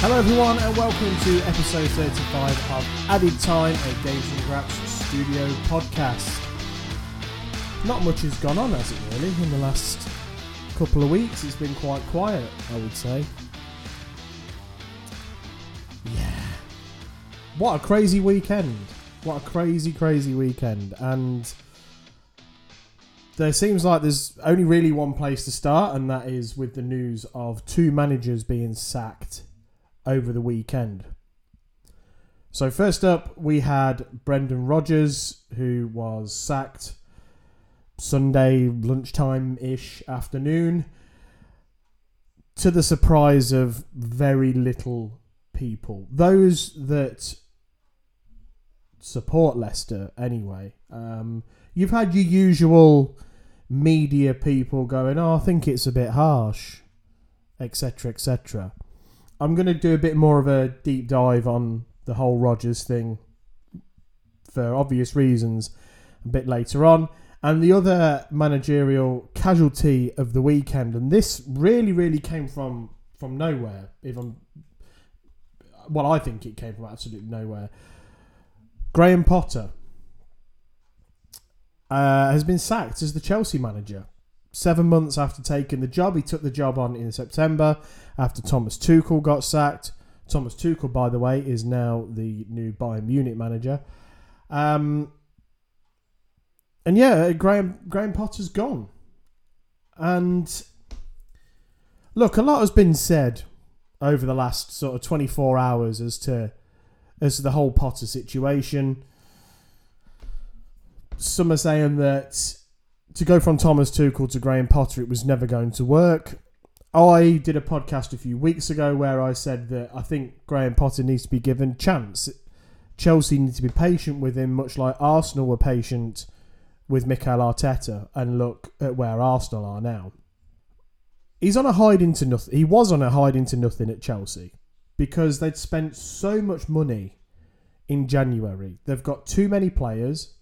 Hello, everyone, and welcome to episode 35 of Added Time, a Games and Graps studio podcast. Not much has gone on, has it really, in the last couple of weeks? It's been quite quiet, I would say. Yeah. What a crazy weekend. What a crazy, crazy weekend. And there seems like there's only really one place to start, and that is with the news of two managers being sacked over the weekend. So, first up, we had Brendan Rodgers, who was sacked Sunday lunchtime ish afternoon, to the surprise of very little people. Those that support Leicester, anyway. Um, you've had your usual media people going, oh, I think it's a bit harsh, etc., etc. I'm going to do a bit more of a deep dive on the whole Rodgers thing for obvious reasons a bit later on. And the other managerial casualty of the weekend, and this really, really came from from nowhere. If I'm, well, I think it came from absolutely nowhere. Graham Potter uh, has been sacked as the Chelsea manager. Seven months after taking the job, he took the job on in September after Thomas Tuchel got sacked. Thomas Tuchel, by the way, is now the new Bayern Munich manager. Um, and yeah, Graham Graham Potter's gone. And look, a lot has been said over the last sort of 24 hours as to as to the whole Potter situation. Some are saying that to go from Thomas Tuchel to Graham Potter, it was never going to work. I did a podcast a few weeks ago where I said that I think Graham Potter needs to be given chance. Chelsea need to be patient with him, much like Arsenal were patient with Mikel Arteta, and look at where Arsenal are now. He's on a hide into nothing. He was on a hide into nothing at Chelsea because they'd spent so much money in January. They've got too many players.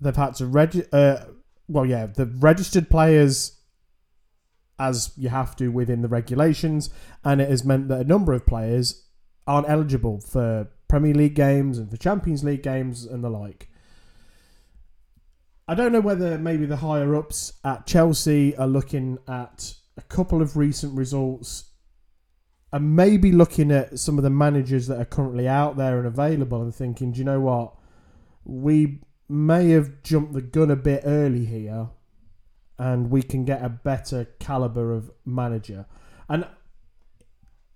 They've had to reg- uh, well, yeah, the registered players as you have to within the regulations, and it has meant that a number of players aren't eligible for Premier League games and for Champions League games and the like. I don't know whether maybe the higher ups at Chelsea are looking at a couple of recent results and maybe looking at some of the managers that are currently out there and available and thinking, do you know what? We may have jumped the gun a bit early here and we can get a better caliber of manager. And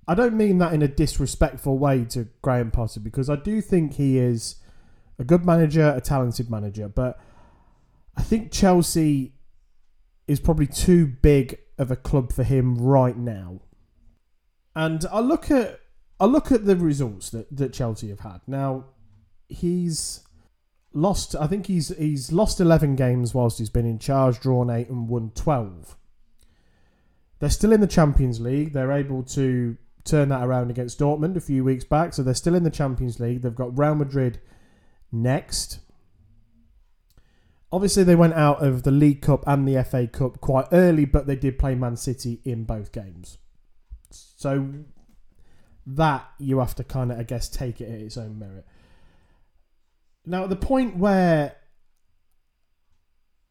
I don't mean that in a disrespectful way to Graham Potter because I do think he is a good manager, a talented manager, but I think Chelsea is probably too big of a club for him right now. And I look at I look at the results that, that Chelsea have had. Now, he's lost. I think he's he's lost eleven games whilst he's been in charge, drawn eight and won twelve. They're still in the Champions League. They're able to turn that around against Dortmund a few weeks back, so they're still in the Champions League. They've got Real Madrid next. Obviously, they went out of the League Cup and the FA Cup quite early, but they did play Man City in both games. So that you have to kind of, I guess, take it at its own merit. Now, at the point where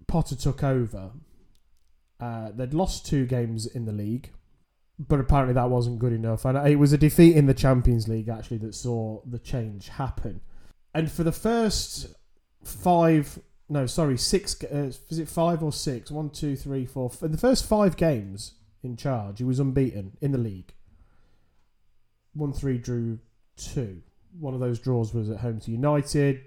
Potter took over, uh, they'd lost two games in the league, but apparently that wasn't good enough. And it was a defeat in the Champions League actually that saw the change happen. And for the first five, no, sorry, six, uh, is it five or six? One, two, three, four. For the first five games in charge, he was unbeaten in the league. One, three, drew two. One of those draws was at home to United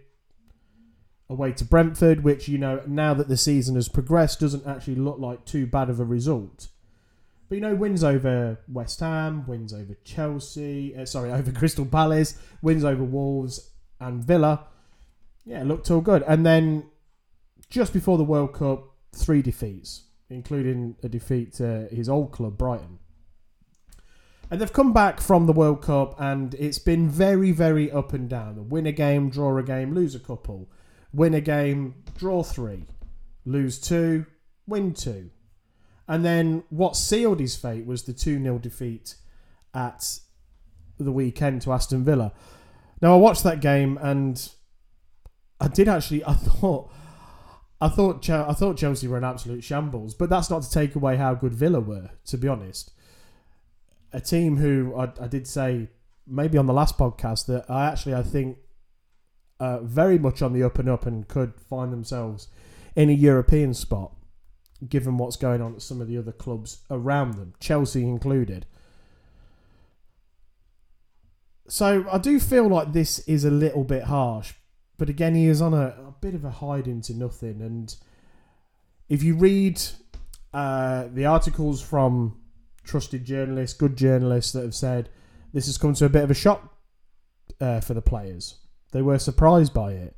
away to Brentford, which, you know, now that the season has progressed, doesn't actually look like too bad of a result. But, you know, wins over West Ham, wins over Chelsea, uh, sorry, over Crystal Palace, wins over Wolves and Villa. Yeah, looked all good. And then just before the World Cup, three defeats, including a defeat to his old club, Brighton. And they've come back from the World Cup, and it's been very, very up and down. Win a game, draw a game, lose a couple win a game, draw three, lose two, win two. And then what sealed his fate was the 2 0 defeat at the weekend to Aston Villa. Now I watched that game and I did actually. I thought. I thought I thought Chelsea were an absolute shambles, but that's not to take away how good Villa were. To be honest, a team who I, I did say maybe on the last podcast that I actually I think uh, very much on the up and up and could find themselves in a European spot, given what's going on at some of the other clubs around them, Chelsea included. So I do feel like this is a little bit harsh, but again, he is on a, a bit of a hide into nothing. And if you read uh, the articles from trusted journalists, good journalists that have said this has come to a bit of a shock uh, for the players. They were surprised by it.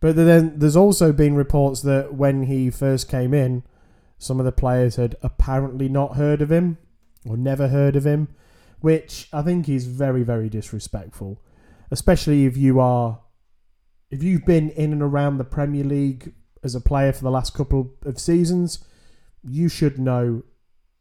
But then there's also been reports that when he first came in, some of the players had apparently not heard of him or never heard of him, which I think is very, very disrespectful. Especially if you are, if you've been in and around the Premier League as a player for the last couple of seasons, you should know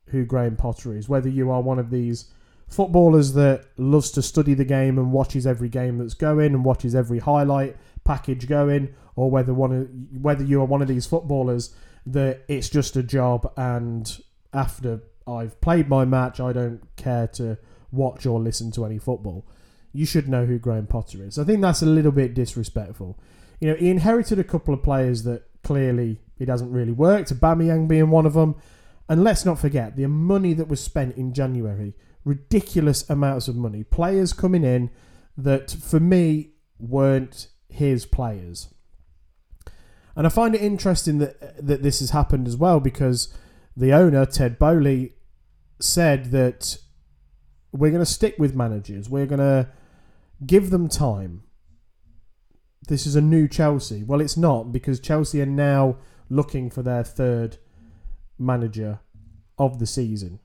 who Graham Potter is. Whether you are one of these footballers that loves to study the game and watches every game that's going and watches every highlight package going, or whether one of, whether you are one of these footballers that it's just a job and after I've played my match, I don't care to watch or listen to any football. You should know who Graham Potter is. I think that's a little bit disrespectful. You know, he inherited a couple of players that clearly it hasn't really worked. Aubameyang being one of them, and let's not forget the money that was spent in January ridiculous amounts of money. Players coming in that, for me, weren't his players. And I find it interesting that that this has happened as well because the owner Ted Boehly said that we're going to stick with managers. We're going to give them time. This is a new Chelsea. Well, it's not because Chelsea are now looking for their third manager of the season.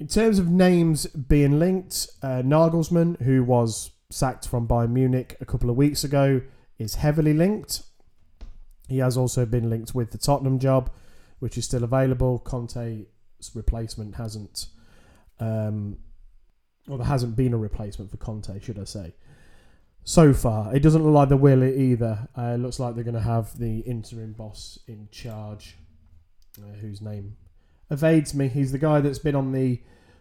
In terms of names being linked, uh, Nagelsmann, who was sacked from Bayern Munich a couple of weeks ago, is heavily linked. He has also been linked with the Tottenham job, which is still available. Conte's replacement hasn't, um, well, there hasn't been a replacement for Conte, should I say. So far, it doesn't look like there will either. Uh, it looks like they're going to have the interim boss in charge, uh, whose name evades me. He's the guy that's been on the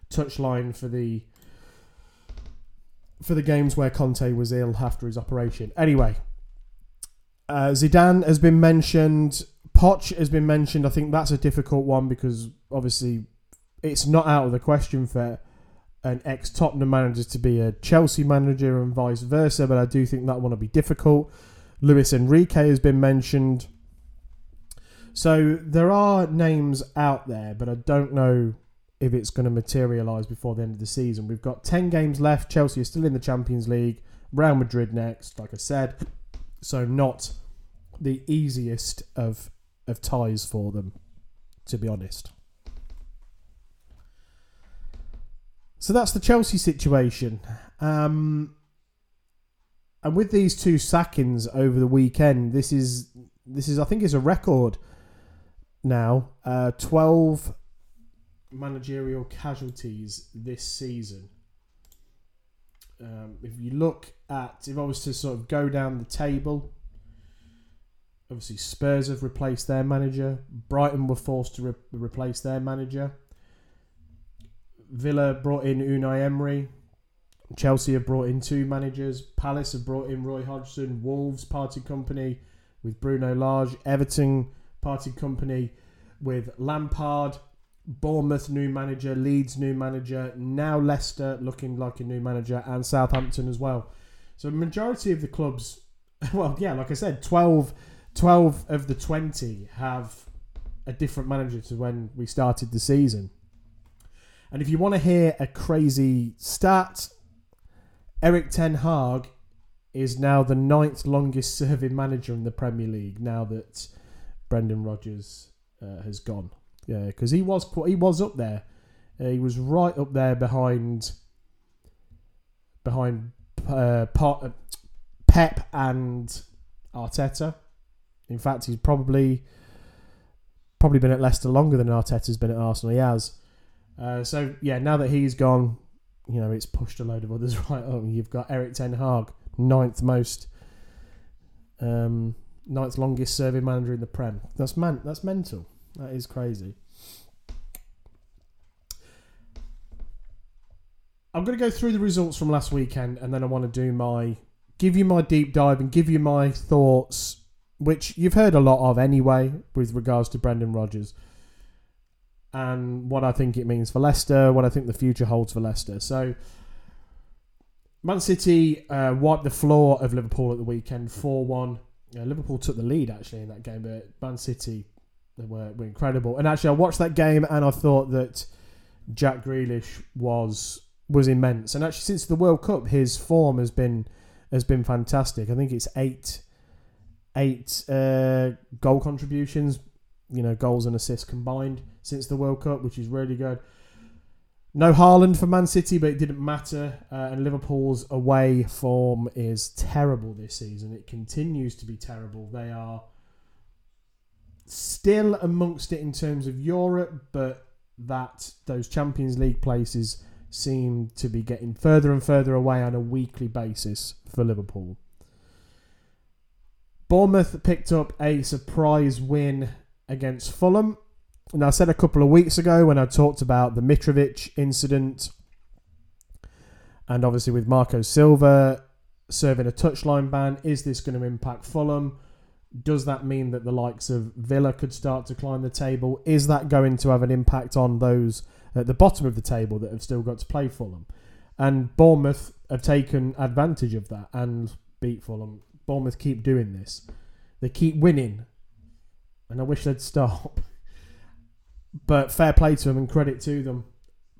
touchline for the for the games where Conte was ill after his operation. Anyway, uh, Zidane has been mentioned. Poch has been mentioned. I think that's a difficult one because obviously it's not out of the question for an ex Tottenham manager to be a Chelsea manager and vice versa, but I do think that one will be difficult. Luis Enrique has been mentioned. So there are names out there, but I don't know if it's going to materialise before the end of the season. We've got 10 games left. Chelsea is still in the Champions League. Real Madrid next, like I said. So not the easiest of of ties for them, to be honest. So that's the Chelsea situation. Um, and with these two sackings over the weekend, this is this is I think is a record now. Uh, Twelve managerial casualties this season. Um, if you look at, if I was to sort of go down the table, obviously Spurs have replaced their manager. Brighton were forced to re- replace their manager. Villa brought in Unai Emery. Chelsea have brought in two managers. Palace have brought in Roy Hodgson. Wolves parted company with Bruno Lage. Everton parted company with Lampard. Bournemouth new manager, Leeds new manager, now Leicester looking like a new manager, and Southampton as well. So majority of the clubs, well, yeah, like I said, 12, 12 of the twenty have a different manager to when we started the season. And if you want to hear a crazy stat, Erik Ten Hag is now the ninth longest serving manager in the Premier League now that Brendan Rodgers uh, has gone. Yeah, because he was he was up there. Uh, he was right up there behind behind uh, uh, Pep and Arteta. In fact, he's probably probably been at Leicester longer than Arteta's been at Arsenal. He has. Uh, so yeah, now that he's gone, you know, it's pushed a load of others right up. You've got Erik Ten Hag, ninth most, um, ninth longest serving manager in the Prem. That's man, that's mental. That is crazy. I'm going to go through the results from last weekend, and then I want to do my give you my deep dive and give you my thoughts, which you've heard a lot of anyway, with regards to Brendan Rodgers and what I think it means for Leicester, what I think the future holds for Leicester. So, Man City uh, wiped the floor of Liverpool at the weekend, 4 1. Yeah, Liverpool took the lead actually in that game, but Man City were, were incredible. And actually, I watched that game and I thought that Jack Grealish was was immense. And actually, since the World Cup, his form has been has been fantastic. I think it's eight eight uh, goal contributions, you know, goals and assists combined since the World Cup, which is really good. No Haaland for Man City, but it didn't matter. Uh, and Liverpool's away form is terrible this season. It continues to be terrible. They are still amongst it in terms of Europe, but that those Champions League places seem to be getting further and further away on a weekly basis for Liverpool. Bournemouth picked up a surprise win against Fulham. Now, I said a couple of weeks ago when I talked about the Mitrovic incident, and obviously with Marco Silva serving a touchline ban, is this going to impact Fulham? Does that mean that the likes of Villa could start to climb the table? Is that going to have an impact on those at the bottom of the table that have still got to play Fulham? And Bournemouth have taken advantage of that and beat Fulham. Bournemouth keep doing this. They keep winning. And I wish they'd stop. But fair play to them and credit to them.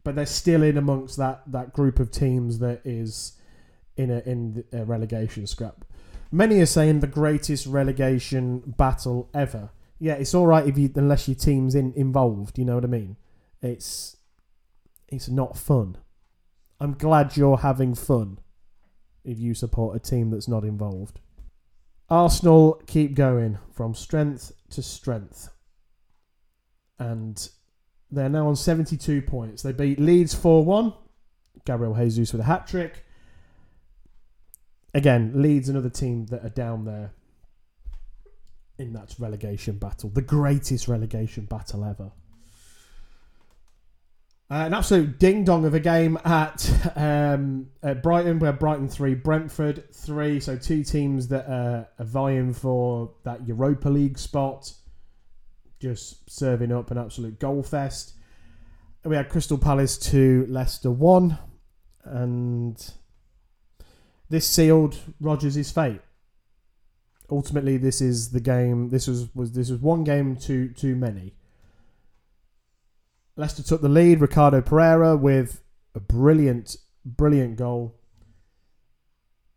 But they're still in amongst that, that group of teams that is in a in a relegation scrap. Many are saying the greatest relegation battle ever. Yeah, it's all right if you unless your team's in involved. You know what I mean? It's it's not fun. I'm glad you're having fun if you support a team that's not involved. Arsenal keep going from strength to strength and they're now on 72 points. They beat Leeds 4 1. Gabriel Jesus with a hat trick. Again, Leeds, another team that are down there in that relegation battle. The greatest relegation battle ever. Uh, an absolute ding dong of a game at, um, at Brighton, where Brighton 3, Brentford 3. So, two teams that are vying for that Europa League spot just serving up an absolute goal fest. We had Crystal Palace 2, Leicester 1, and this sealed Rodgers' fate. Ultimately, this is the game. This was, was this was one game too too many. Leicester took the lead. Ricardo Pereira with a brilliant, brilliant goal.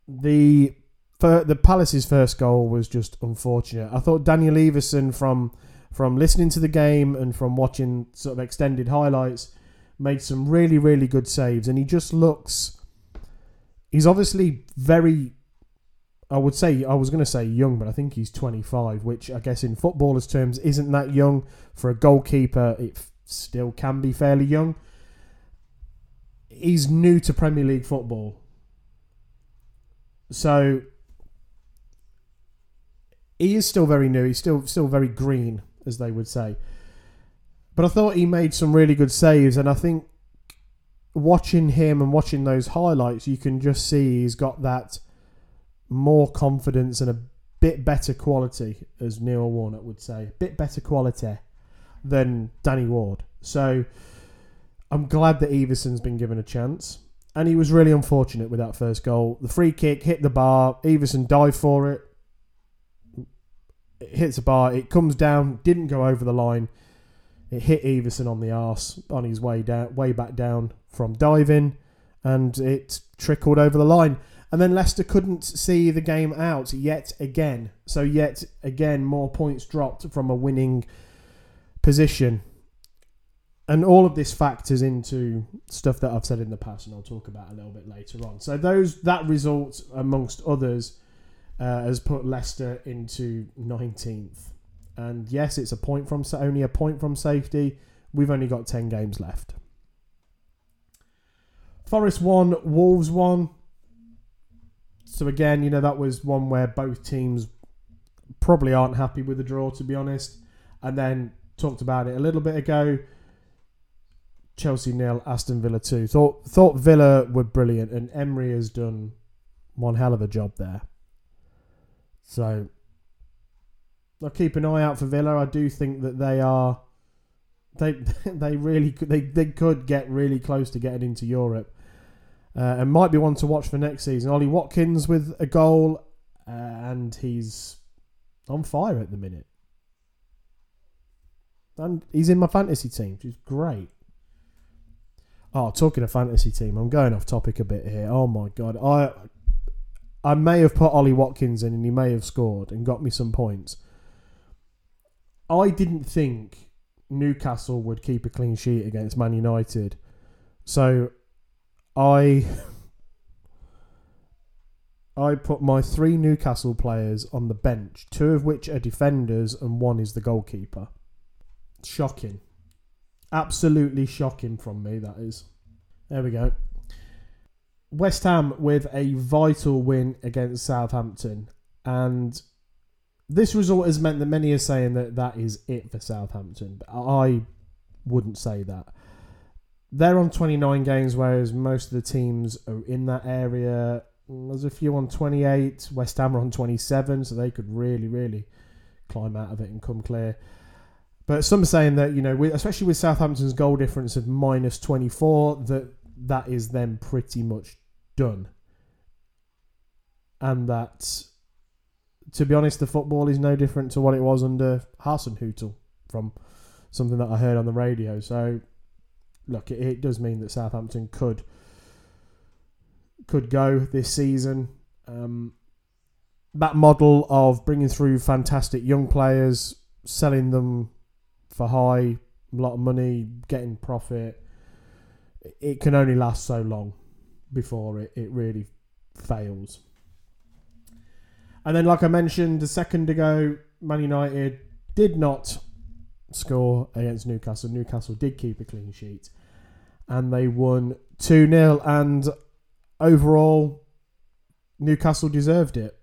The the Palace's first goal was just unfortunate. I thought Daniel Iversen from from listening to the game and from watching sort of extended highlights, made some really, really good saves. And he just looks. He's obviously very. I would say, I was going to say young, but I think he's 25, which I guess in footballers' terms isn't that young. For a goalkeeper, it still can be fairly young. He's new to Premier League football. So he is still very new. He's still still very green as they would say. But I thought he made some really good saves, and I think watching him and watching those highlights, you can just see he's got that more confidence and a bit better quality, as Neil Warnock would say, a bit better quality than Danny Ward. So I'm glad that Iversen's been given a chance. And he was really unfortunate with that first goal. The free kick hit the bar. Iversen dived for it it hits a bar, it comes down, didn't go over the line. It hit Iversen on the arse on his way down, way back down from diving, and it trickled over the line. And then Leicester couldn't see the game out yet again. So yet again, more points dropped from a winning position. And all of this factors into stuff that I've said in the past, and I'll talk about a little bit later on. So those that result, amongst others, uh, has put Leicester into 19th. And yes, it's a point from only a point from safety. We've only got 10 games left. Forest won, Wolves won. So again, you know that was one where both teams probably aren't happy with the draw, to be honest. And then talked about it a little bit ago. Chelsea nil, Aston Villa two. Thought thought Villa were brilliant, and Emery has done one hell of a job there. So I'll keep an eye out for Villa. I do think that they are they they really could, they they could get really close to getting into Europe. Uh, and might be one to watch for next season. Ollie Watkins with a goal, uh, and he's on fire at the minute. And he's in my fantasy team, which is great. Oh, talking of fantasy team, I'm going off topic a bit here. Oh my god, I I may have put Ollie Watkins in, and he may have scored and got me some points. I didn't think Newcastle would keep a clean sheet against Man United, so I I put my three Newcastle players on the bench, two of which are defenders and one is the goalkeeper. Shocking. Absolutely shocking from me, that is. There we go. West Ham with a vital win against Southampton. And this result has meant that many are saying that that is it for Southampton. But I wouldn't say that they're on 29 games, whereas most of the teams are in that area. There's a few on 28. West Ham are on 27, so they could really, really climb out of it and come clear. But some are saying that you know, especially with Southampton's goal difference of minus 24, that that is then pretty much done, and that, to be honest, the football is no different to what it was under Hasenhüttl from something that I heard on the radio. So look, it, it does mean that Southampton could could go this season. Um, that model of bringing through fantastic young players, selling them for high, a lot of money, getting profit, it can only last so long before it, it really fails. And then, like I mentioned a second ago, Man United did not score against Newcastle. Newcastle did keep a clean sheet and they won 2 0. And overall, Newcastle deserved it.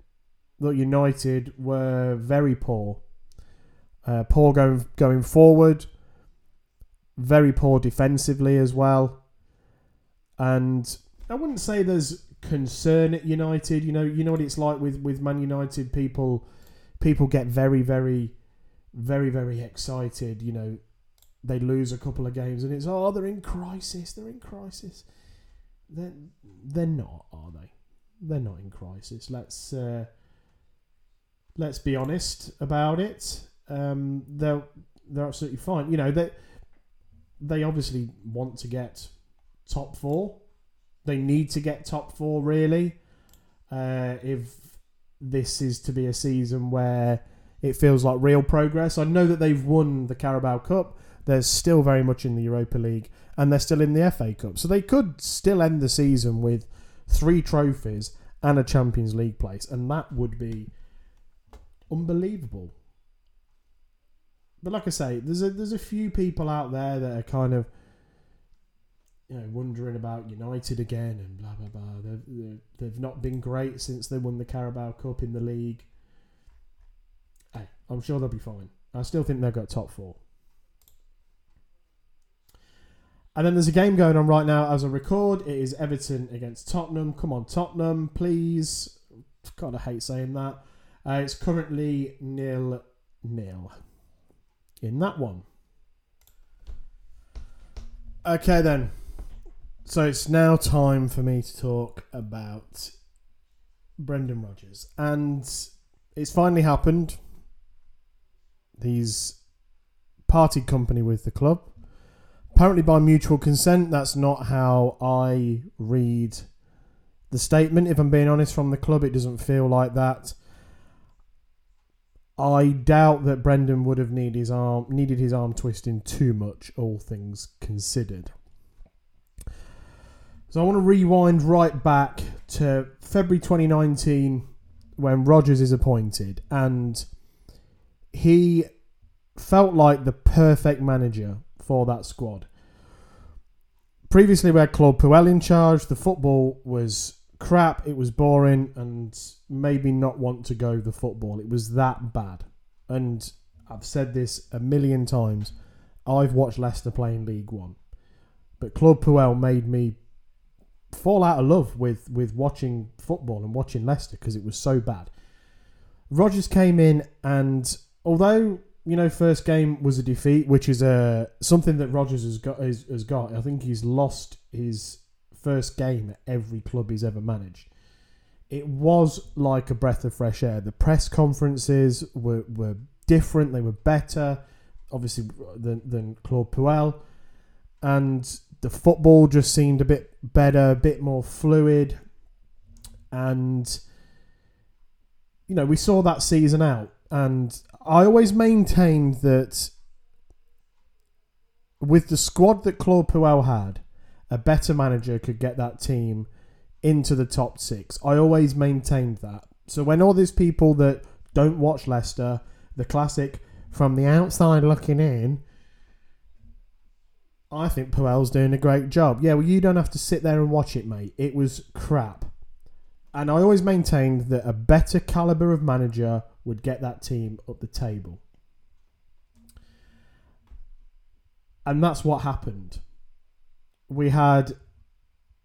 Look, United were very poor. Uh, poor going going forward, very poor defensively as well. And I wouldn't say there's concern at United. You know, you know what it's like with, with Man United. People people get very, very very, very excited. You know, they lose a couple of games and it's oh they're in crisis, they're in crisis. They're they're not, are they? They're not in crisis. Let's uh, let's be honest about it. Um, they're they're absolutely fine. You know they they obviously want to get top four. They need to get top four really. Uh, if this is to be a season where it feels like real progress. I know that they've won the Carabao Cup. They're still very much in the Europa League and they're still in the FA Cup. So they could still end the season with three trophies and a Champions League place. And that would be unbelievable. But like I say, there's a there's a few people out there that are kind of you know wondering about United again and blah blah blah. They've they've not been great since they won the Carabao Cup in the league. I'm sure they'll be fine. I still think they've got top four. And then there's a game going on right now as I record. It is Everton against Tottenham. Come on, Tottenham, please. God, I hate saying that. Uh, it's currently nil nil in that one. Okay, then. So it's now time for me to talk about Brendan Rodgers. And it's finally happened. He's parted company with the club. Apparently, by mutual consent, that's not how I read the statement. If I'm being honest, from the club, it doesn't feel like that. I doubt that Brendan would have needed his arm needed his arm twisting too much, all things considered. So I want to rewind right back to February 2019 when Rodgers is appointed, and he felt like the perfect manager for that squad. previously we had Claude Puel in charge. The football was crap. It was boring, and maybe not want to go the football. It was that bad. And I've said this a million times. I've watched Leicester play in League One, but Claude Puel made me fall out of love with with watching football and watching Leicester because it was so bad. Rodgers came in, and although you know first game was a defeat, which is a something that Rodgers has got has, has got. I think he's lost his first game at every club he's ever managed. It was like a breath of fresh air. The press conferences were, were different. They were better, obviously, than, than Claude Puel. And the football just seemed a bit better, a bit more fluid. And, you know, we saw that season out. And I always maintained that with the squad that Claude Puel had, a better manager could get that team into the top six. I always maintained that. So when all these people that don't watch Leicester, the classic from the outside looking in, I think Puel's doing a great job. Yeah, well, you don't have to sit there and watch it, mate. It was crap. And I always maintained that a better caliber of manager would get that team up the table. And that's what happened. We had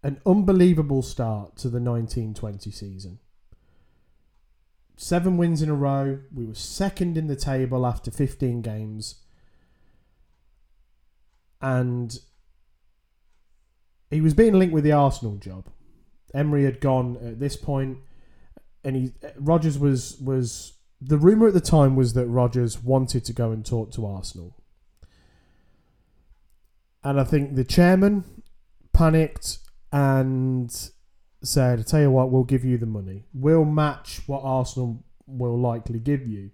an unbelievable start to the 1920 season. Seven wins in a row. We were second in the table after 15 games. And he was being linked with the Arsenal job. Emery had gone at this point, and he Rodgers was was the rumor at the time was that Rodgers wanted to go and talk to Arsenal, and I think the chairman panicked and said, I tell you what, we'll give you the money. We'll match what Arsenal will likely give you.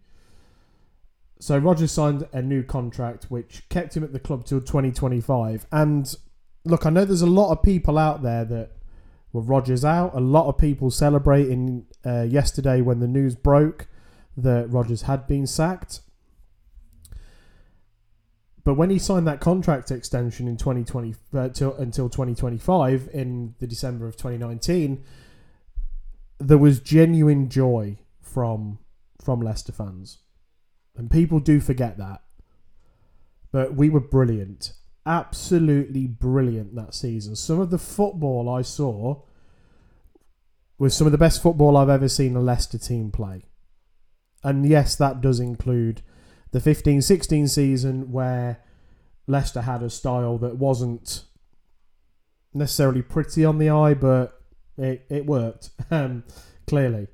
So Rodgers signed a new contract which kept him at the club till 2025. And look, I know there's a lot of people out there that were Rodgers out. A lot of people celebrating uh, yesterday when the news broke that Rodgers had been sacked. But when he signed that contract extension in 2020 uh, till, until 2025 in the December of 2019, there was genuine joy from from Leicester fans, and people do forget that. But we were brilliant, absolutely brilliant that season. Some of the football I saw was some of the best football I've ever seen a Leicester team play. And yes, that does include the 15 16 season where Leicester had a style that wasn't necessarily pretty on the eye, but it, it worked, um, clearly.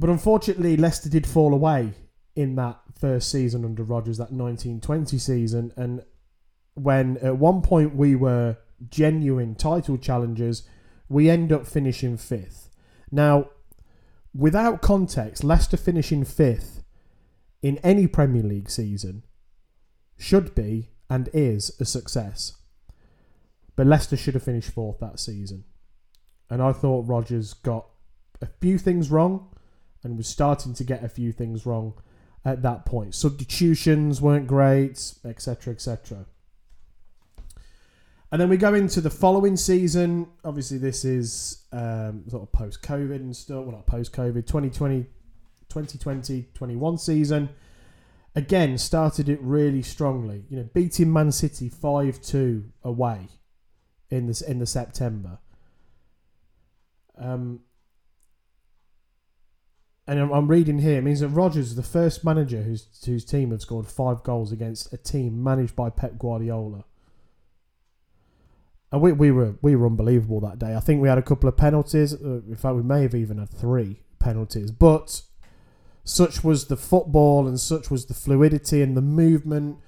But unfortunately, Leicester did fall away in that first season under Rodgers, that 1920 season. And when at one point we were genuine title challengers, we end up finishing fifth. Now, without context, Leicester finishing fifth in any Premier League season should be and is a success. But Leicester should have finished fourth that season. And I thought Rodgers got a few things wrong and was starting to get a few things wrong at that point. Substitutions weren't great, etc., etc. And then we go into the following season. Obviously, this is um, sort of post COVID and stuff. Well, not post COVID, 2020, 2020 21 season. Again, started it really strongly. You know, beating Man City 5 2 away in, this, in the September. Um, and I'm, I'm reading here, it means that Rodgers is the first manager whose, whose team have scored five goals against a team managed by Pep Guardiola. And we, we were we were unbelievable that day. I think we had a couple of penalties. Uh, in fact, we may have even had three penalties. But such was the football and such was the fluidity and the movement.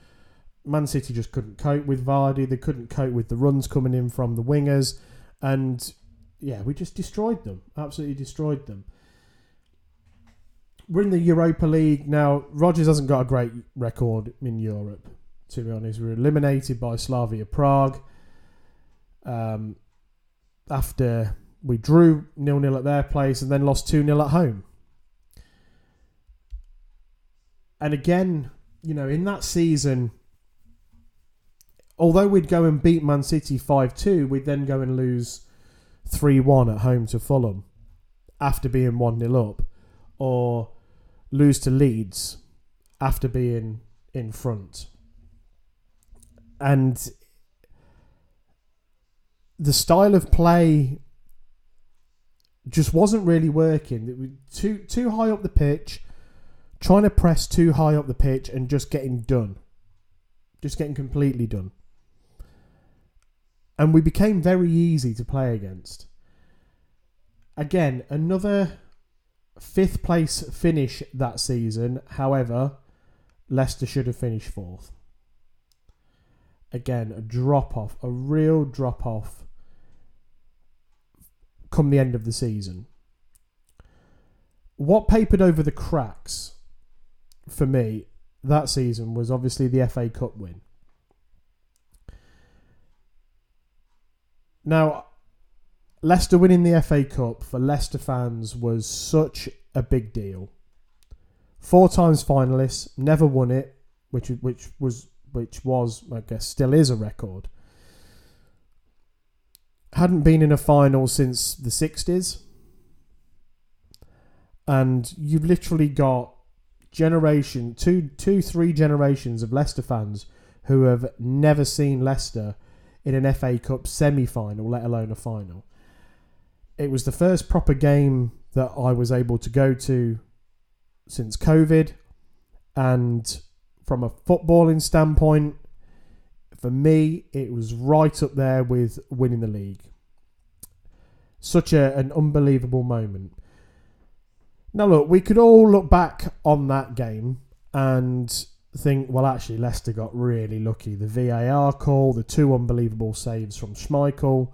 Man City just couldn't cope with Vardy. They couldn't cope with the runs coming in from the wingers. And yeah, we just destroyed them. Absolutely destroyed them. We're in the Europa League. Now, Rodgers hasn't got a great record in Europe, to be honest. We were eliminated by Slavia Prague um, after we drew nil nil at their place and then lost 2 0 at home. And again, you know, in that season, although we'd go and beat Man City 5 2, we'd then go and lose 3 1 at home to Fulham after being 1 0 up, or lose to Leeds after being in front. And the style of play just wasn't really working. It was too too high up the pitch, trying to press too high up the pitch and just getting done. Just getting completely done. And we became very easy to play against. Again, another fifth place finish that season. However, Leicester should have finished fourth. Again, a drop off, a real drop off come the end of the season. What papered over the cracks for me that season was obviously the FA Cup win. Now, Leicester winning the FA Cup for Leicester fans was such a big deal. Four times finalists, never won it, which which was which was I guess still is a record hadn't been in a final since the 60s. And you've literally got generation, two, two, three generations of Leicester fans who have never seen Leicester in an FA Cup semi final, let alone a final. It was the first proper game that I was able to go to since COVID. And from a footballing standpoint, for me, it was right up there with winning the league. Such a, an unbelievable moment. Now, look, we could all look back on that game and think, well, actually, Leicester got really lucky. The VAR call, the two unbelievable saves from Schmeichel.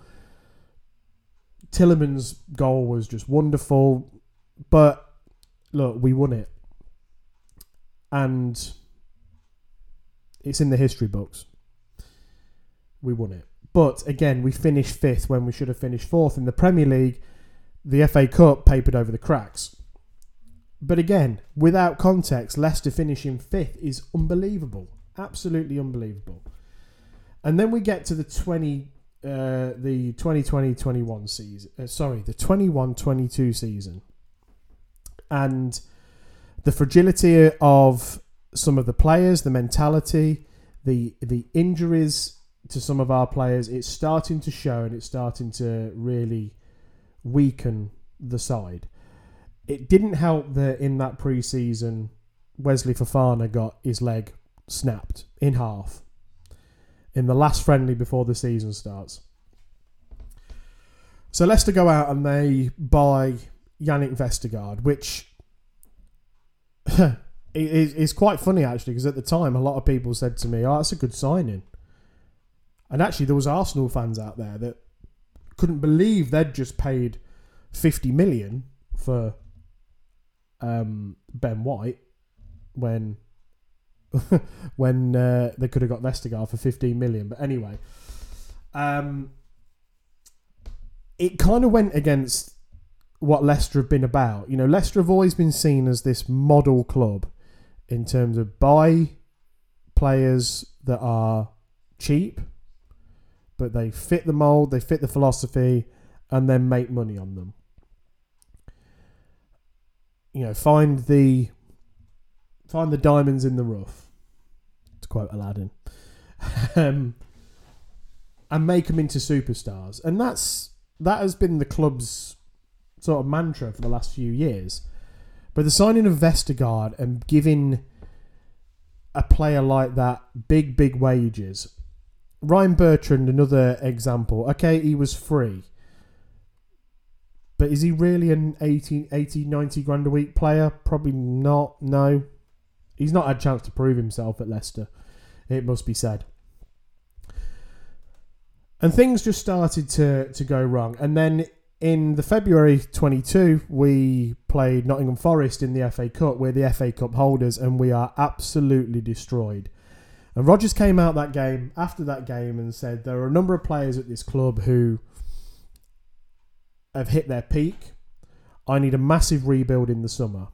Tielemans' goal was just wonderful. But look, we won it. And it's in the history books we won it. But again, we finished fifth when we should have finished fourth in the Premier League. The FA Cup papered over the cracks. But again, without context, Leicester finishing fifth is unbelievable. Absolutely unbelievable. And then we get to the 20 uh, the 2020-21 season. Uh, sorry, the 21-22 season. And the fragility of some of the players, the mentality, the the injuries to some of our players, it's starting to show and it's starting to really weaken the side. It didn't help that in that pre-season, Wesley Fofana got his leg snapped in half in the last friendly before the season starts. So Leicester go out and they buy Yannick Vestergaard, which is quite funny actually because at the time a lot of people said to me, "Oh, that's a good signing." And actually, there was Arsenal fans out there that couldn't believe they'd just paid 50 million for um, Ben White when when uh, they could have got Vestergaard for 15 million. But anyway, um, it kind of went against what Leicester have been about. You know, Leicester have always been seen as this model club in terms of buy players that are cheap but they fit the mold, they fit the philosophy, and then make money on them. You know, find the find the diamonds in the rough, to quote Aladdin, um, and make them into superstars. And that's that has been the club's sort of mantra for the last few years. But the signing of Vestergaard and giving a player like that big, big wages Ryan Bertrand, another example. Okay, he was free. But is he really an 80, 80, 90 grand a week player? Probably not, no. He's not had a chance to prove himself at Leicester, it must be said. And things just started to, to go wrong. And then in the February 22, we played Nottingham Forest in the FA Cup. We're the FA Cup holders, and we are absolutely destroyed. And Rodgers came out that game after that game and said there are a number of players at this club who have hit their peak. I need a massive rebuild in the summer.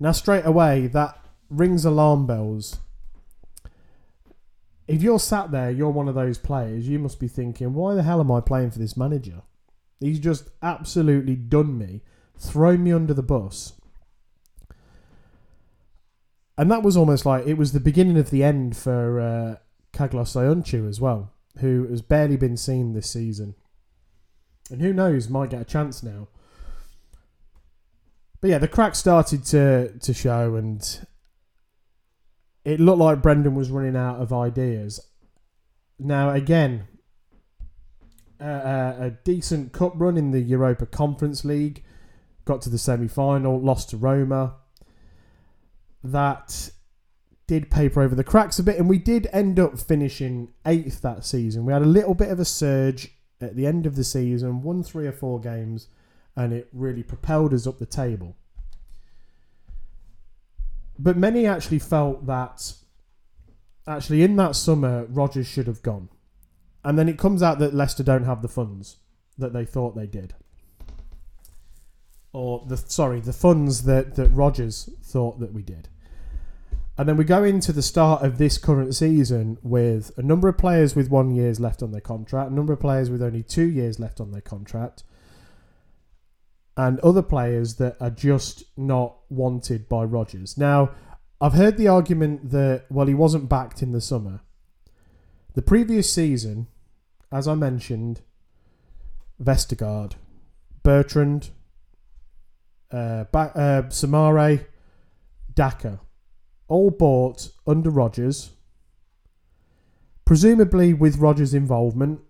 Now, straight away, that rings alarm bells. if you're sat there, you're one of those players, you must be thinking, why the hell am I playing for this manager? He's just absolutely done me, thrown me under the bus. And that was almost like it was the beginning of the end for uh, Carlos Soyuncu as well, who has barely been seen this season. And who knows, might get a chance now. But yeah, the cracks started to, to show, and it looked like Brendan was running out of ideas. Now, again, uh, a decent cup run in the Europa Conference League, got to the semi final, lost to Roma. That did paper over the cracks a bit, and we did end up finishing eighth that season. We had a little bit of a surge at the end of the season, won three or four games, and it really propelled us up the table. But many actually felt that actually in that summer Rodgers should have gone. And then it comes out that Leicester don't have the funds that they thought they did. Or the sorry, the funds that, that Rodgers thought that we did. And then we go into the start of this current season with a number of players with one years left on their contract, a number of players with only two years left on their contract, and other players that are just not wanted by Rodgers. Now, I've heard the argument that well, he wasn't backed in the summer. The previous season, as I mentioned, Vestergaard, Bertrand, uh, ba- uh, Soumaré, Daka all bought under Rodgers, presumably with Rodgers' involvement.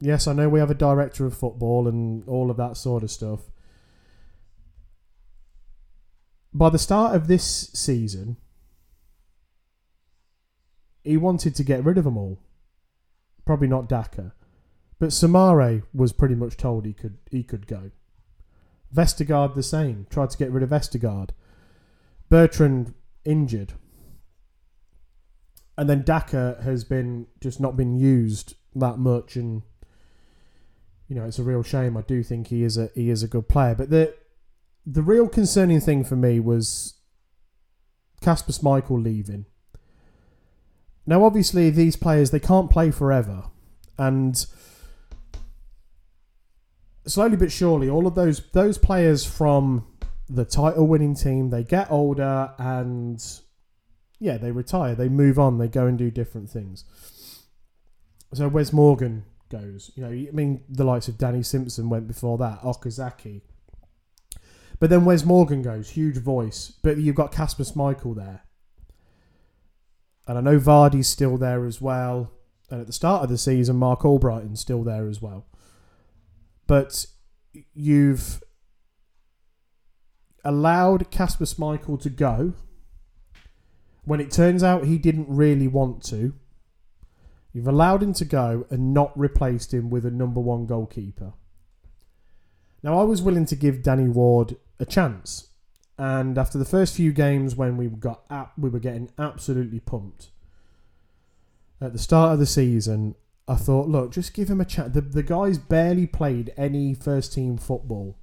Yes, I know we have a director of football and all of that sort of stuff. By the start of this season, he wanted to get rid of them all. Probably not Daka. But Soumaré was pretty much told he could he could go. Vestergaard the same. Tried to get rid of Vestergaard. Bertrand injured. And then Daka has been just not been used that much and you know, it's a real shame. I do think he is a he is a good player. But the the real concerning thing for me was Kasper Schmeichel leaving. Now obviously these players they can't play forever. And slowly but surely all of those those players from the title winning team they get older and yeah they retire they move on they go and do different things so Wes Morgan goes you know I mean the likes of Danny Simpson went before that Okazaki but then Wes Morgan goes huge voice but you've got Kasper Schmeichel there and I know Vardy's still there as well and at the start of the season Marc Albrighton's still there as well but you've allowed Kasper Schmeichel to go when it turns out he didn't really want to. You've allowed him to go and not replaced him with a number one goalkeeper. Now, I was willing to give Danny Ward a chance, and after the first few games when we got up, we were getting absolutely pumped at the start of the season, I thought, look, just give him a chance. The, the guy's barely played any first team football,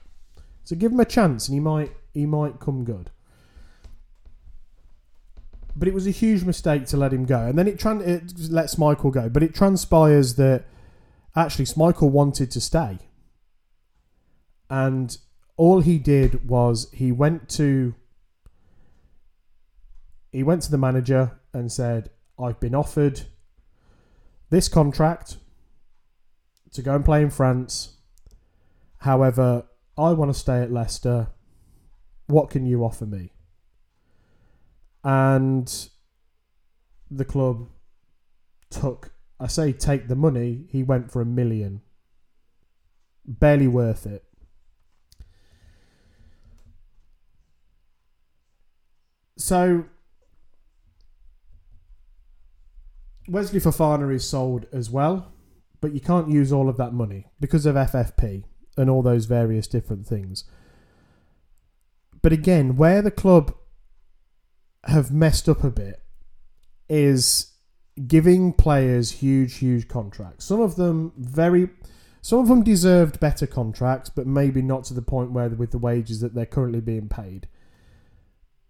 so give him a chance, and he might he might come good. But it was a huge mistake to let him go, and then it, tran- it lets Michael go. But it transpires that actually Michael wanted to stay, and all he did was he went to he went to the manager and said, "I've been offered." this contract to go and play in France. However, I want to stay at Leicester. What can you offer me? And the club took, I say, take the money. He went for a million. Barely worth it. So Wesley Fofana is sold as well, but you can't use all of that money because of FFP and all those various different things. But again, where the club have messed up a bit is giving players huge, huge contracts. Some of them very, some of them deserved better contracts, but maybe not to the point where with the wages that they're currently being paid.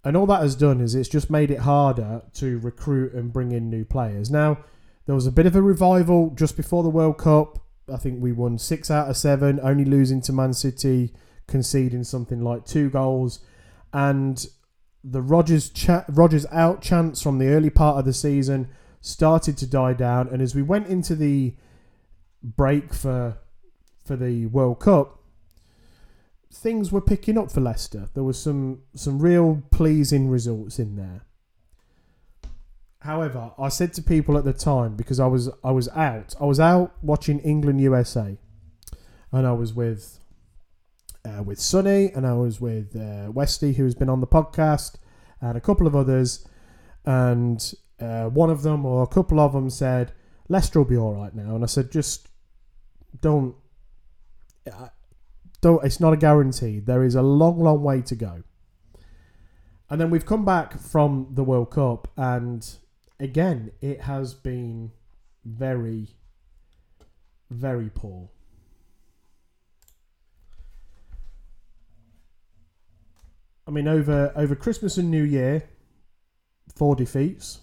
And all that has done is it's just made it harder to recruit and bring in new players. Now, There was a bit of a revival just before the World Cup. I think we won six out of seven, only losing to Man City, conceding something like two goals, and the Rodgers, cha- Rodgers out chance from the early part of the season started to die down, and as we went into the break for for the World Cup, things were picking up for Leicester. There was some some real pleasing results in there. However, I said to people at the time because I was I was out. I was out watching England USA, and I was with uh, with Sonny, and I was with uh, Westy, who's been on the podcast, and a couple of others. And uh, one of them, or a couple of them, said Leicester will be all right now. And I said, just don't, uh, don't. It's not a guarantee. There is a long, long way to go. And then we've come back from the World Cup, and again, it has been very, very poor. I mean, over over Christmas and New Year, four defeats,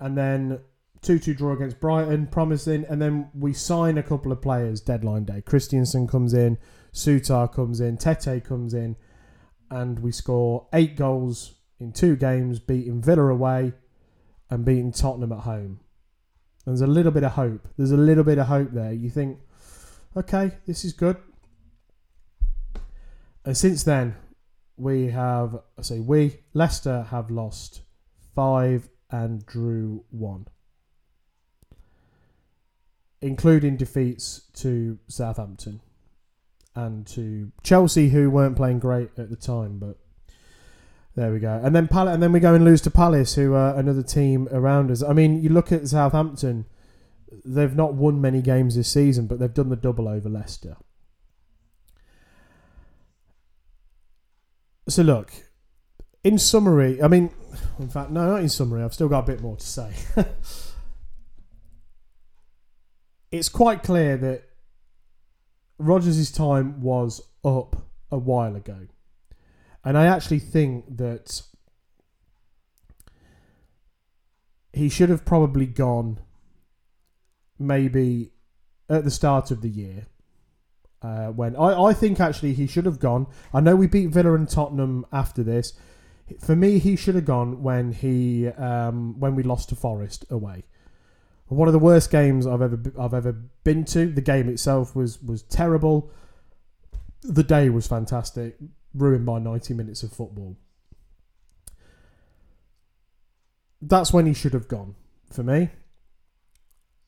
and then two two draw against Brighton, promising, and then we sign a couple of players deadline day. Kristiansen comes in, Souttar comes in, Tete comes in, and we score eight goals in two games, beating Villa away and beating Tottenham at home. There's a little bit of hope. There's a little bit of hope there. You think, okay, this is good. And since then, we have, I say we, Leicester have lost five and drew one, including defeats to Southampton and to Chelsea, who weren't playing great at the time, but there we go. And then Pal- and then we go and lose to Palace, who are another team around us. I mean, you look at Southampton; they've not won many games this season, but they've done the double over Leicester. So look, in summary, I mean, in fact, no, not in summary. I've still got a bit more to say. it's quite clear that Rodgers' time was up a while ago. And I actually think that he should have probably gone maybe at the start of the year. Uh, when I, I think actually he should have gone. I know we beat Villa and Tottenham after this. For me, he should have gone when he um, when we lost to Forest away. One of the worst games I've ever I've ever been to. The game itself was was terrible. The day was fantastic ruined by 90 minutes of football. That's when he should have gone for me.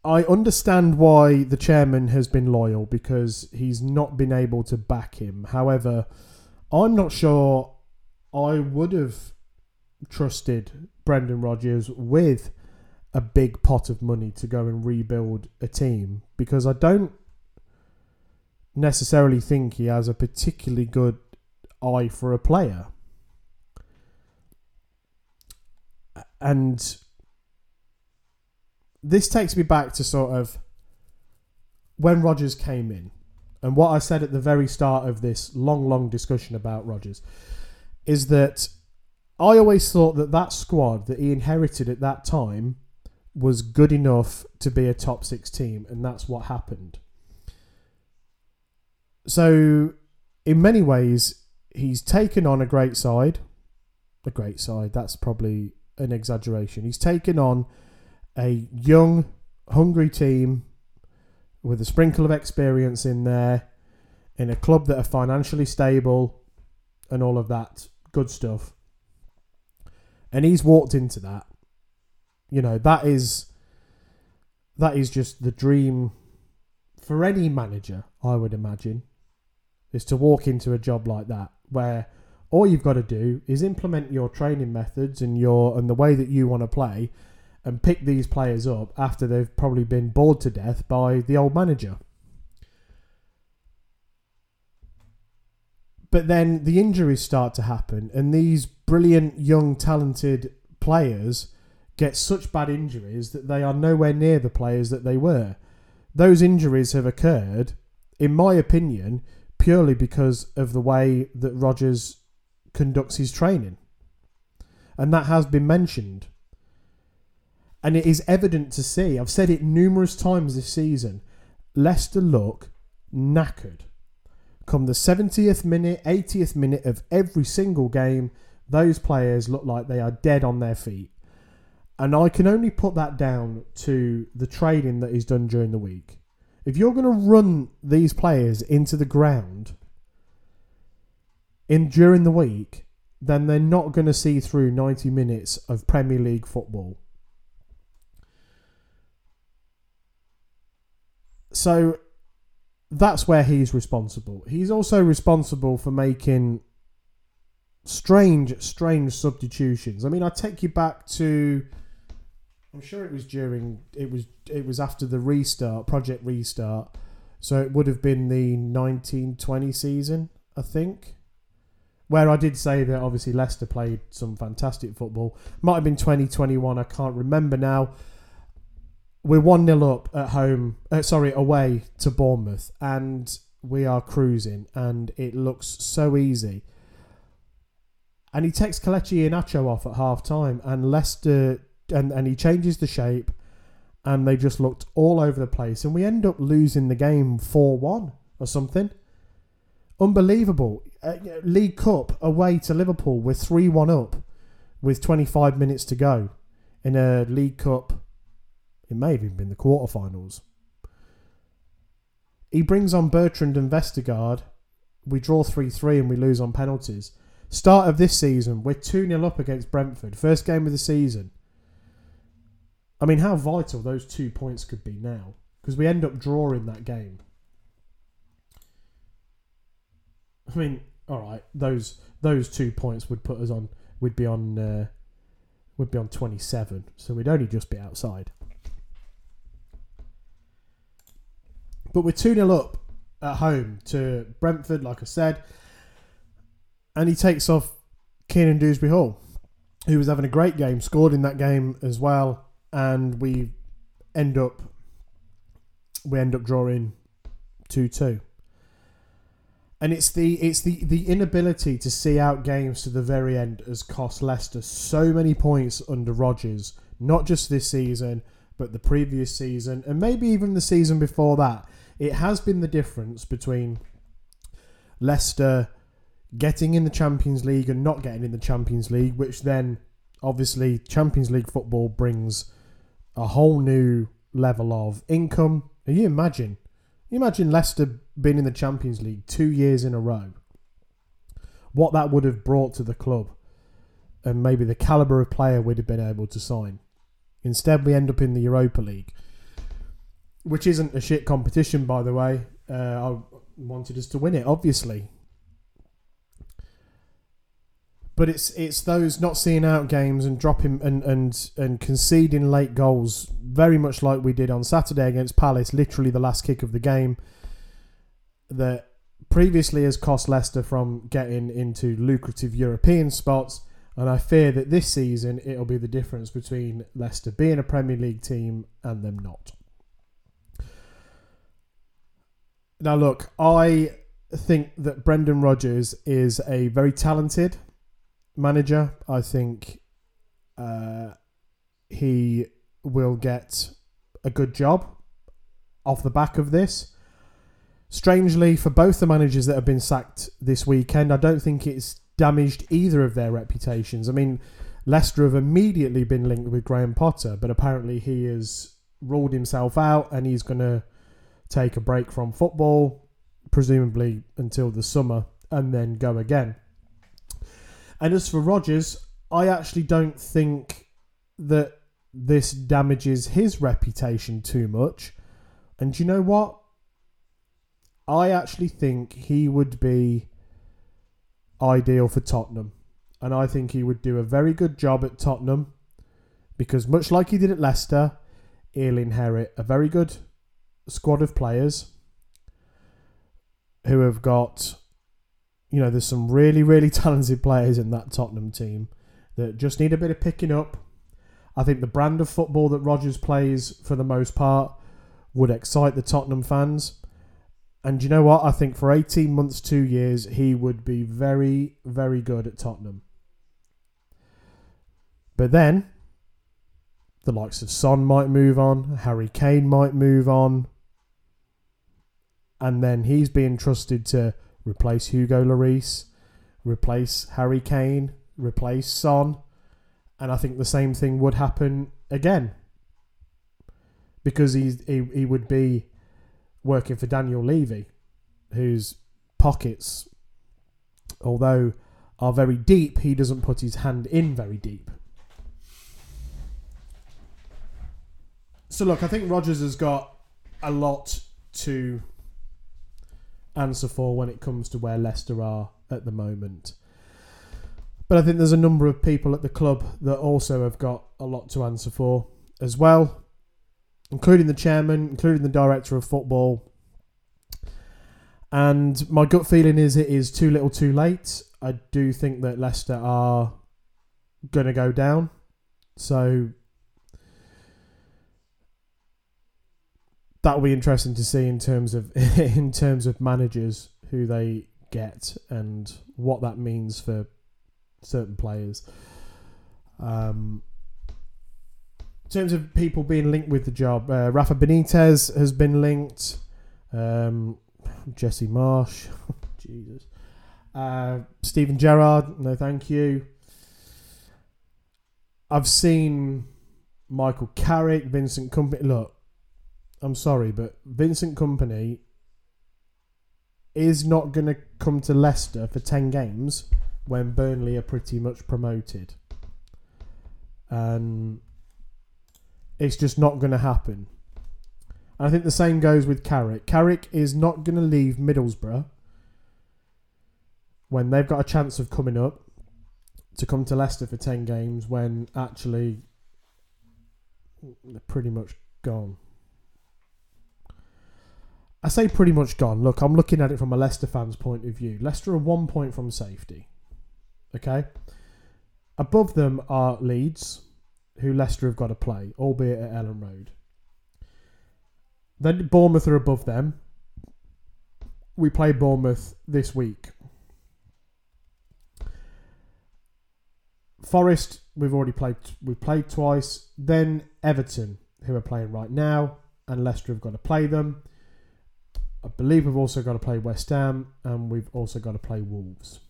I understand why the chairman has been loyal because he's not been able to back him. However, I'm not sure I would have trusted Brendan Rodgers with a big pot of money to go and rebuild a team because I don't necessarily think he has a particularly good eye for a player. And this takes me back to sort of when Rodgers came in and what I said at the very start of this long, long discussion about Rodgers is that I always thought that that squad that he inherited at that time was good enough to be a top six team, and that's what happened. So, in many ways, he's taken on a great side. A great side, that's probably an exaggeration. He's taken on a young, hungry team with a sprinkle of experience in there, in a club that are financially stable and all of that good stuff. And he's walked into that. You know, that is that is just the dream for any manager, I would imagine, is to walk into a job like that where all you've got to do is implement your training methods and your and the way that you want to play and pick these players up after they've probably been bored to death by the old manager. But then the injuries start to happen, and these brilliant, young, talented players get such bad injuries that they are nowhere near the players that they were. Those injuries have occurred, in my opinion, purely because of the way that Rodgers conducts his training. And that has been mentioned. And it is evident to see, I've said it numerous times this season, Leicester look knackered. Come the 70th minute, 80th minute of every single game, those players look like they are dead on their feet. And I can only put that down to the training that is done during the week. If you're going to run these players into the ground in during the week, then they're not going to see through 90 minutes of Premier League football. So that's where he's responsible. He's also responsible for making strange, strange substitutions. I mean, I take you back to I'm sure it was during it was it was after the restart, project restart. So it would have been the 1920 season, I think. Where I did say that obviously Leicester played some fantastic football. Might have been 2021, I can't remember now. We're 1 0 up at home, uh, sorry, away to Bournemouth, and we are cruising, and it looks so easy. And he takes Kelechi Iheanacho off at half time, and Leicester and, and he changes the shape, and they just looked all over the place, and we end up losing the game four one or something. Unbelievable. Uh, League Cup away to Liverpool. We're three one up with twenty five minutes to go in a League Cup. It may have even been the quarterfinals. He brings on Bertrand and Vestergaard. We draw 3 3 and we lose on penalties. Start of this season, we're 2 0 up against Brentford. First game of the season. I mean, how vital those two points could be now because we end up drawing that game. I mean, all right, those those two points would put us on. We'd be on. Uh, would be on twenty seven, so we'd only just be outside. But we're two 0 up at home to Brentford, like I said, and he takes off Kiernan Dewsbury Hall, who was having a great game, scored in that game as well and we end up we end up drawing two two. And it's the it's the, the inability to see out games to the very end has cost Leicester so many points under Rodgers, not just this season, but the previous season, and maybe even the season before that. It has been the difference between Leicester getting in the Champions League and not getting in the Champions League, which then obviously Champions League football brings a whole new level of income. Can you imagine? you imagine Leicester being in the Champions League two years in a row? What that would have brought to the club, and maybe the caliber of player we'd have been able to sign. Instead, we end up in the Europa League, which isn't a shit competition, by the way. Uh, I wanted us to win it, obviously. But it's it's those not seeing out games and dropping and, and and conceding late goals, very much like we did on Saturday against Palace, literally the last kick of the game, that previously has cost Leicester from getting into lucrative European spots. And I fear that this season it'll be the difference between Leicester being a Premier League team and them not. Now, look, I think that Brendan Rodgers is a very talented manager. I think uh, he will get a good job off the back of this. Strangely, for both the managers that have been sacked this weekend, I don't think it's damaged either of their reputations. I mean, Leicester have immediately been linked with Graham Potter, but apparently he has ruled himself out and he's going to take a break from football, presumably until the summer, and then go again. And as for Rodgers, I actually don't think that this damages his reputation too much. And you know what? I actually think he would be ideal for Tottenham. And I think he would do a very good job at Tottenham because, much like he did at Leicester, he'll inherit a very good squad of players who have got you know, there's some really, really talented players in that Tottenham team that just need a bit of picking up. I think the brand of football that Rodgers plays, for the most part, would excite the Tottenham fans. And you know what? I think for 18 months, two years, he would be very, very good at Tottenham. But then, The likes of Son might move on, Harry Kane might move on, and then he's being trusted to replace Hugo Lloris, replace Harry Kane, replace Son, and I think the same thing would happen again. Because he's, he he would be working for Daniel Levy, whose pockets, although are very deep, he doesn't put his hand in very deep. So look, I think Rodgers has got a lot to answer for when it comes to where Leicester are at the moment. But I think there's a number of people at the club that also have got a lot to answer for as well, including the chairman, including the director of football. And my gut feeling is it is too little too late. I do think that Leicester are going to go down. So that'll be interesting to see in terms of in terms of managers who they get and what that means for certain players. Um, in terms of people being linked with the job, uh, Rafa Benitez has been linked. Um, Jesse Marsch, Jesus, uh, Steven Gerrard, no thank you. I've seen Michael Carrick, Vincent Kompany. Look, I'm sorry, but Vincent Kompany is not going to come to Leicester for 10 games when Burnley are pretty much promoted. And it's just not going to happen. And I think the same goes with Carrick. Carrick is not going to leave Middlesbrough when they've got a chance of coming up to come to Leicester for 10 games when actually they're pretty much gone. I say pretty much gone. Look, I'm looking at it from a Leicester fan's point of view. Leicester are one point from safety. Okay? Above them are Leeds, who Leicester have got to play, albeit at Elland Road. Then Bournemouth are above them. We play Bournemouth this week. Forest, we've already played. We've played twice. Then Everton, who are playing right now, and Leicester have got to play them. I believe we've also got to play West Ham and we've also got to play Wolves.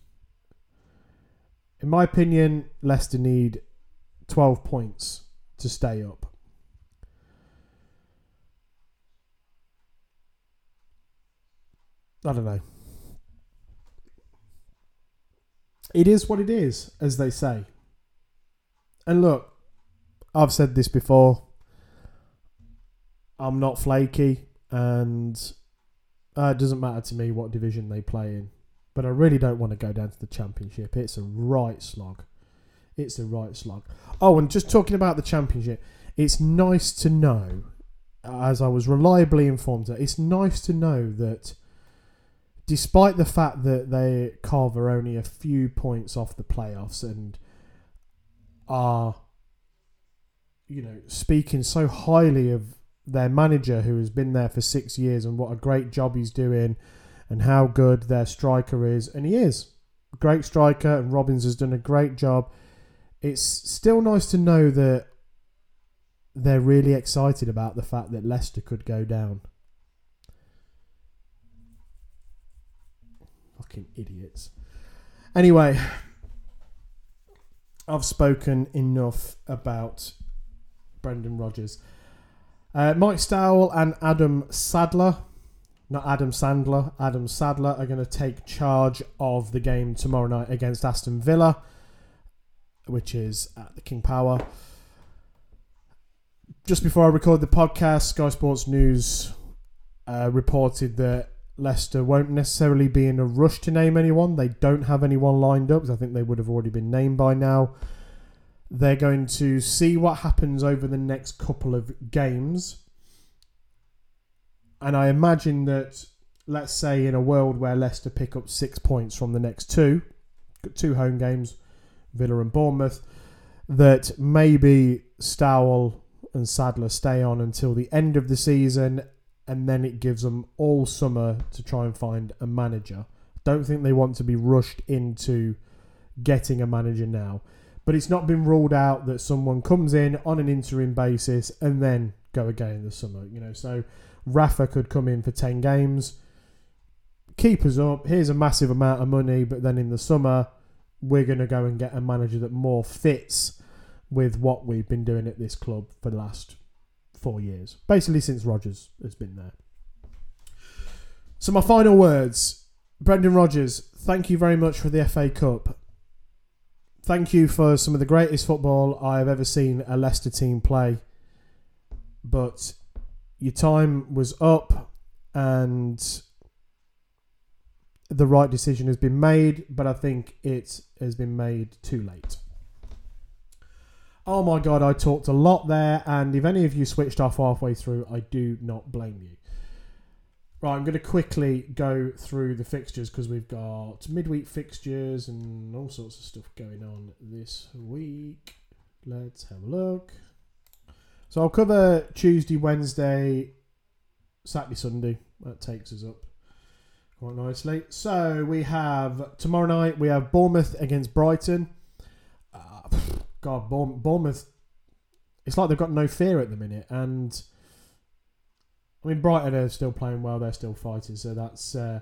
In my opinion, Leicester need 12 points to stay up. I don't know. It is what it is, as they say. And look, I've said this before. I'm not flaky, and uh, it doesn't matter to me what division they play in, but I really don't want to go down to the championship. It's a right slog. It's a right slog. Oh, and just talking about the championship, it's nice to know, as I was reliably informed, that it's nice to know that despite the fact that they cover only a few points off the playoffs and are, you know, speaking so highly of their manager who has been there for six years and what a great job he's doing and how good their striker is. And he is a great striker, and Robins has done a great job. It's still nice to know that they're really excited about the fact that Leicester could go down. Fucking idiots. Anyway, I've spoken enough about Brendan Rodgers. Uh, Mike Stowell and Adam Sadler, not Adam Sandler, Adam Sadler are going to take charge of the game tomorrow night against Aston Villa, which is at the King Power. Just before I record the podcast, Sky Sports News uh, reported that Leicester won't necessarily be in a rush to name anyone. They don't have anyone lined up, I think they would have already been named by now. They're going to see what happens over the next couple of games. And I imagine that, let's say, in a world where Leicester pick up six points from the next two, two home games, Villa and Bournemouth, that maybe Stowell and Sadler stay on until the end of the season and then it gives them all summer to try and find a manager. Don't think they want to be rushed into getting a manager now But it's not been ruled out that someone comes in on an interim basis and then go again in the summer. You know, so Rafa could come in for ten games, keep us up. Here's a massive amount of money, but then in the summer we're going to go and get a manager that more fits with what we've been doing at this club for the last four years, basically since Rodgers has been there. So my final words, Brendan Rodgers. thank you very much for the FA Cup. Thank you for some of the greatest football I have ever seen a Leicester team play. But your time was up and the right decision has been made, but I think it has been made too late. Oh my god, I talked a lot there, and if any of you switched off halfway through, I do not blame you. Right, I'm going to quickly go through the fixtures because we've got midweek fixtures and all sorts of stuff going on this week. Let's have a look. So I'll cover Tuesday, Wednesday, Saturday, Sunday. That takes us up quite nicely. So we have tomorrow night we have Bournemouth against Brighton. Uh, God, Bournemouth. It's like they've got no fear at the minute, and I mean Brighton are still playing well. They're still fighting, so that's. Uh,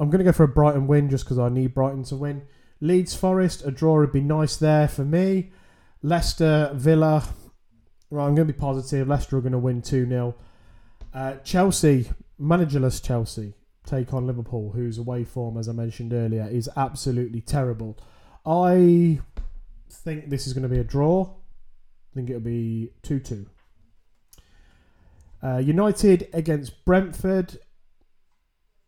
I'm going to go for a Brighton win just because I need Brighton to win. Leeds Forest, a draw would be nice there for me. Leicester Villa. Right, I'm going to be positive. Leicester are going to win 2 0. Uh, Chelsea, managerless Chelsea, take on Liverpool, whose away form, as I mentioned earlier, is absolutely terrible. I think this is going to be a draw. I think it'll be 2 2. Uh, United against Brentford.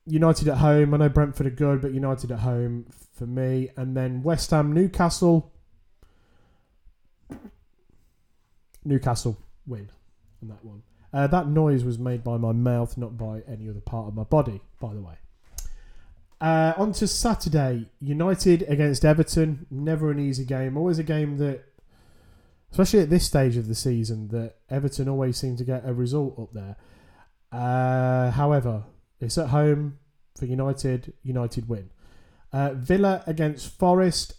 United at home. I know Brentford are good, but United at home for me. And then West Ham, Newcastle. Newcastle win on that one. Uh, that noise was made by my mouth, not by any other part of my body, by the way. Uh, on to Saturday, United against Everton. Never an easy game. Always a game that, especially at this stage of the season, that Everton always seem to get a result up there. Uh, however, it's at home for United. United win. Uh, Villa against Forest.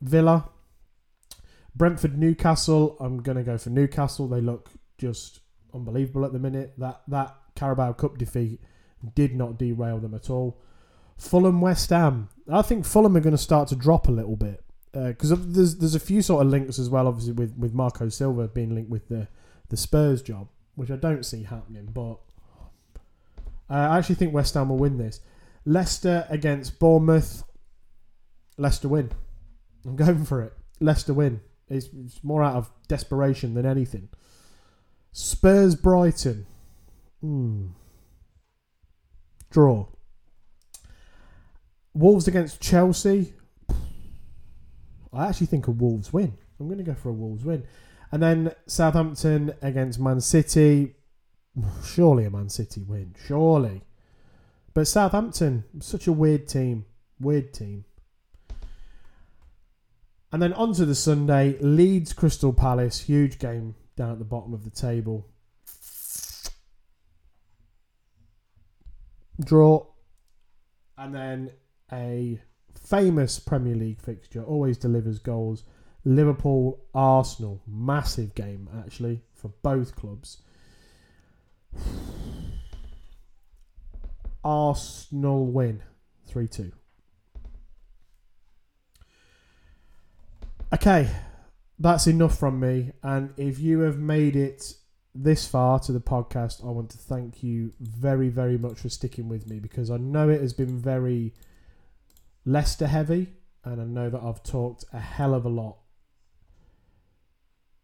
Villa. Brentford Newcastle. I'm going to go for Newcastle. They look just unbelievable at the minute. That that Carabao Cup defeat did not derail them at all. Fulham West Ham. I think Fulham are going to start to drop a little bit because uh, there's there's a few sort of links as well. Obviously with with Marco Silva being linked with the the Spurs job, which I don't see happening. But I actually think West Ham will win this. Leicester against Bournemouth. Leicester win. I'm going for it. Leicester win. It's, it's more out of desperation than anything. Spurs Brighton. Hmm. Draw. Wolves against Chelsea. I actually think a Wolves win. I'm going to go for a Wolves win. And then Southampton against Man City. Surely a Man City win. Surely. But Southampton, such a weird team. Weird team. And then on to the Sunday. Leeds Crystal Palace. Huge game down at the bottom of the table. Draw. And then a famous Premier League fixture, always delivers goals. Liverpool Arsenal. Massive game, actually, for both clubs. Arsenal win 3 2. Okay, that's enough from me. And if you have made it this far to the podcast, I want to thank you very, very much for sticking with me because I know it has been very Leicester heavy, and I know that I've talked a hell of a lot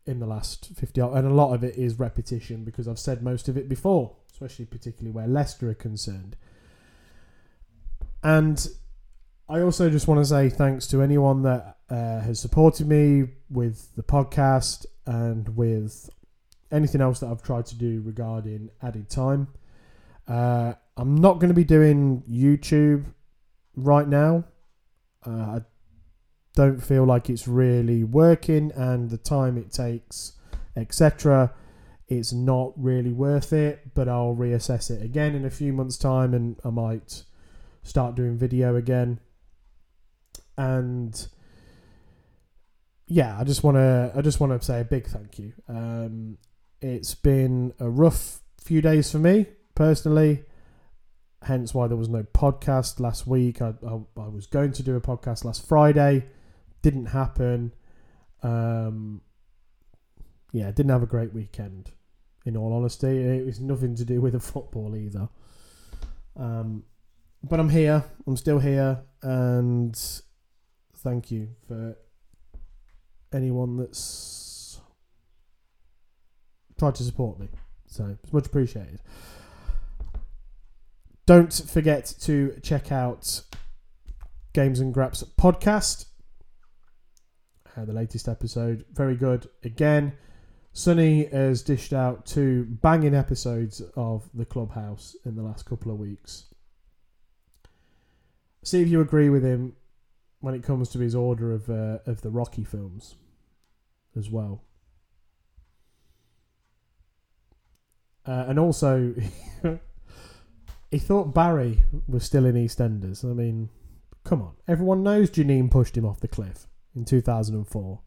in the last 50 and a lot of it is repetition because I've said most of it before, especially particularly where Leicester are concerned. And I also just want to say thanks to anyone that uh, has supported me with the podcast and with anything else that I've tried to do regarding added time. Uh, I'm not going to be doing YouTube right now. Uh, I don't feel like it's really working, and the time it takes, etc., it's not really worth it. But I'll reassess it again in a few months' time, and I might start doing video again. And yeah, I just want to I just want to say a big thank you. Um, it's been a rough few days for me personally, hence why there was no podcast last week. I, I, I was going to do a podcast last Friday, didn't happen. Um, yeah, didn't have a great weekend. In all honesty, it was nothing to do with the football either. Um, but I'm here. I'm still here, and thank you for anyone that's tried to support me. So it's much appreciated. Don't forget to check out Games and Graps podcast. Uh, the latest episode, very good. Again, Sonny has dished out two banging episodes of the Clubhouse in the last couple of weeks. See if you agree with him when it comes to his order of uh, of the Rocky films as well. Uh, and also, he thought Barry was still in EastEnders. I mean, come on. Everyone knows Janine pushed him off the cliff in 2004.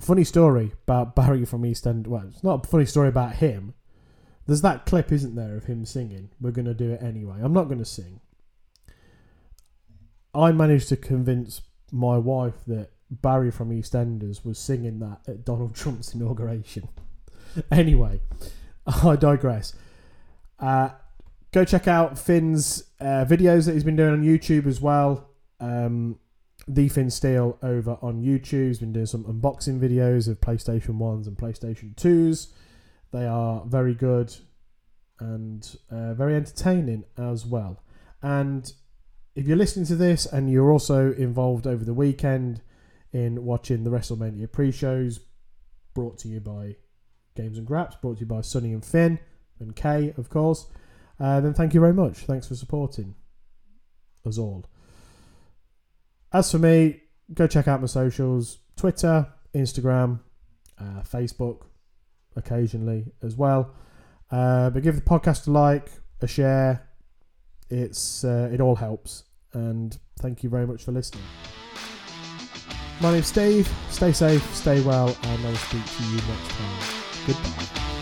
Funny story about Barry from EastEnders. Well, it's not a funny story about him. There's that clip, isn't there, of him singing. We're going to do it anyway. I'm not going to sing. I managed to convince my wife that Barry from EastEnders was singing that at Donald Trump's inauguration. anyway, I digress. Uh, go check out Finn's uh, videos that he's been doing on YouTube as well. Um, the Finn Steele over on YouTube. He's been doing some unboxing videos of PlayStation 1s and PlayStation 2s. They are very good and uh, very entertaining as well. And if you're listening to this and you're also involved over the weekend in watching the WrestleMania pre-shows, brought to you by Games and Graps, brought to you by Sonny and Finn and Kay, of course, uh, then thank you very much. Thanks for supporting us all. As for me, go check out my socials Twitter, Instagram, uh, Facebook, occasionally as well. Uh, but give the podcast a like, a share. It's uh, it all helps, and thank you very much for listening. My name's Steve. Stay safe, stay well, and I will speak to you next time. Goodbye.